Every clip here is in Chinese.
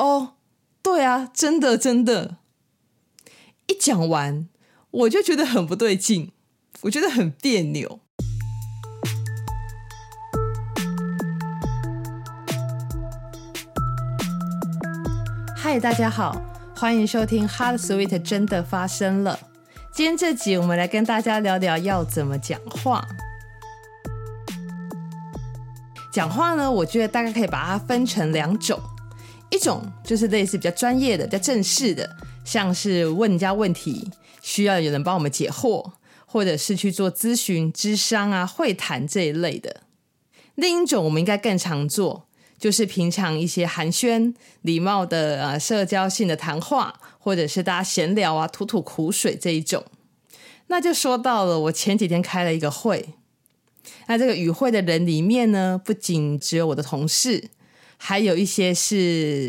哦，对啊，真的真的。一讲完，我就觉得很不对劲，我觉得很别扭。嗨，大家好，欢迎收听《hart Sweet 真的发生了》。今天这集，我们来跟大家聊聊要怎么讲话。讲话呢，我觉得大概可以把它分成两种，一种就是类似比较专业的、比较正式的，像是问人家问题，需要有人帮我们解惑，或者是去做咨询、咨商啊、会谈这一类的。另一种我们应该更常做，就是平常一些寒暄、礼貌的啊社交性的谈话，或者是大家闲聊啊、吐吐苦水这一种。那就说到了，我前几天开了一个会。那这个与会的人里面呢，不仅只有我的同事，还有一些是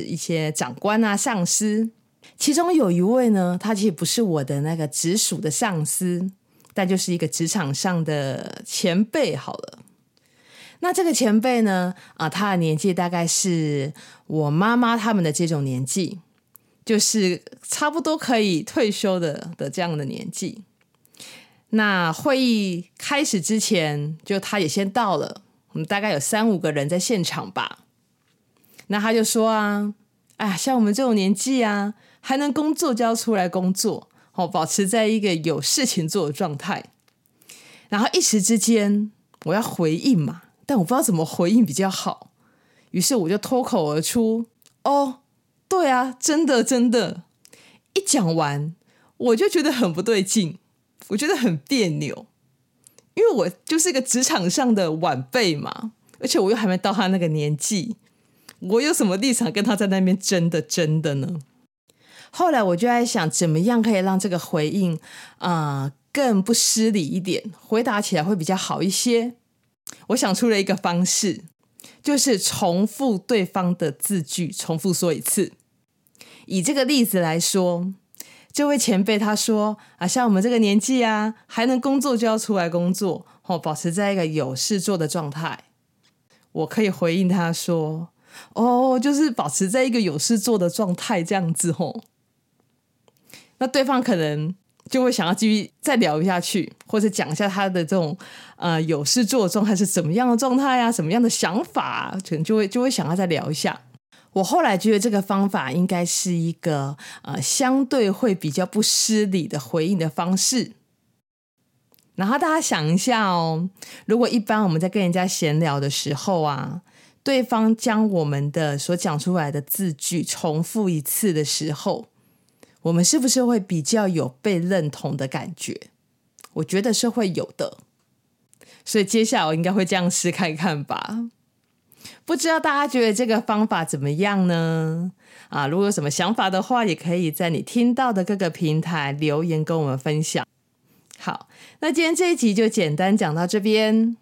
一些长官啊、上司。其中有一位呢，他其实不是我的那个直属的上司，但就是一个职场上的前辈。好了，那这个前辈呢，啊，他的年纪大概是我妈妈他们的这种年纪，就是差不多可以退休的的这样的年纪。那会议开始之前，就他也先到了，我们大概有三五个人在现场吧。那他就说啊，哎，像我们这种年纪啊，还能工作就要出来工作，哦，保持在一个有事情做的状态。然后一时之间，我要回应嘛，但我不知道怎么回应比较好，于是我就脱口而出：“哦，对啊，真的真的。”一讲完，我就觉得很不对劲。我觉得很别扭，因为我就是一个职场上的晚辈嘛，而且我又还没到他那个年纪，我有什么立场跟他在那边争的争的呢？后来我就在想，怎么样可以让这个回应啊、更不失礼一点，回答起来会比较好一些。我想出了一个方式，就是重复对方的字句，重复说一次。以这个例子来说。这位前辈他说啊，像我们这个年纪啊，还能工作就要出来工作，哦，保持在一个有事做的状态。我可以回应他说，哦，就是保持在一个有事做的状态这样子哦。那对方可能就会想要继续再聊下去，或者讲一下他的这种呃有事做的状态是怎么样的状态啊，什么样的想法，可能就会就会想要再聊一下。我后来觉得这个方法应该是一个呃相对会比较不失礼的回应的方式。然后大家想一下哦，如果一般我们在跟人家闲聊的时候啊，对方将我们的所讲出来的字句重复一次的时候，我们是不是会比较有被认同的感觉？我觉得是会有的。所以接下来我应该会这样试看看吧。不知道大家觉得这个方法怎么样呢？啊，如果有什么想法的话，也可以在你听到的各个平台留言跟我们分享。好，那今天这一集就简单讲到这边，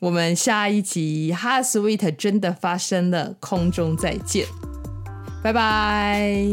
我们下一集 Hot Sweet 真的发生了，空中再见，拜拜。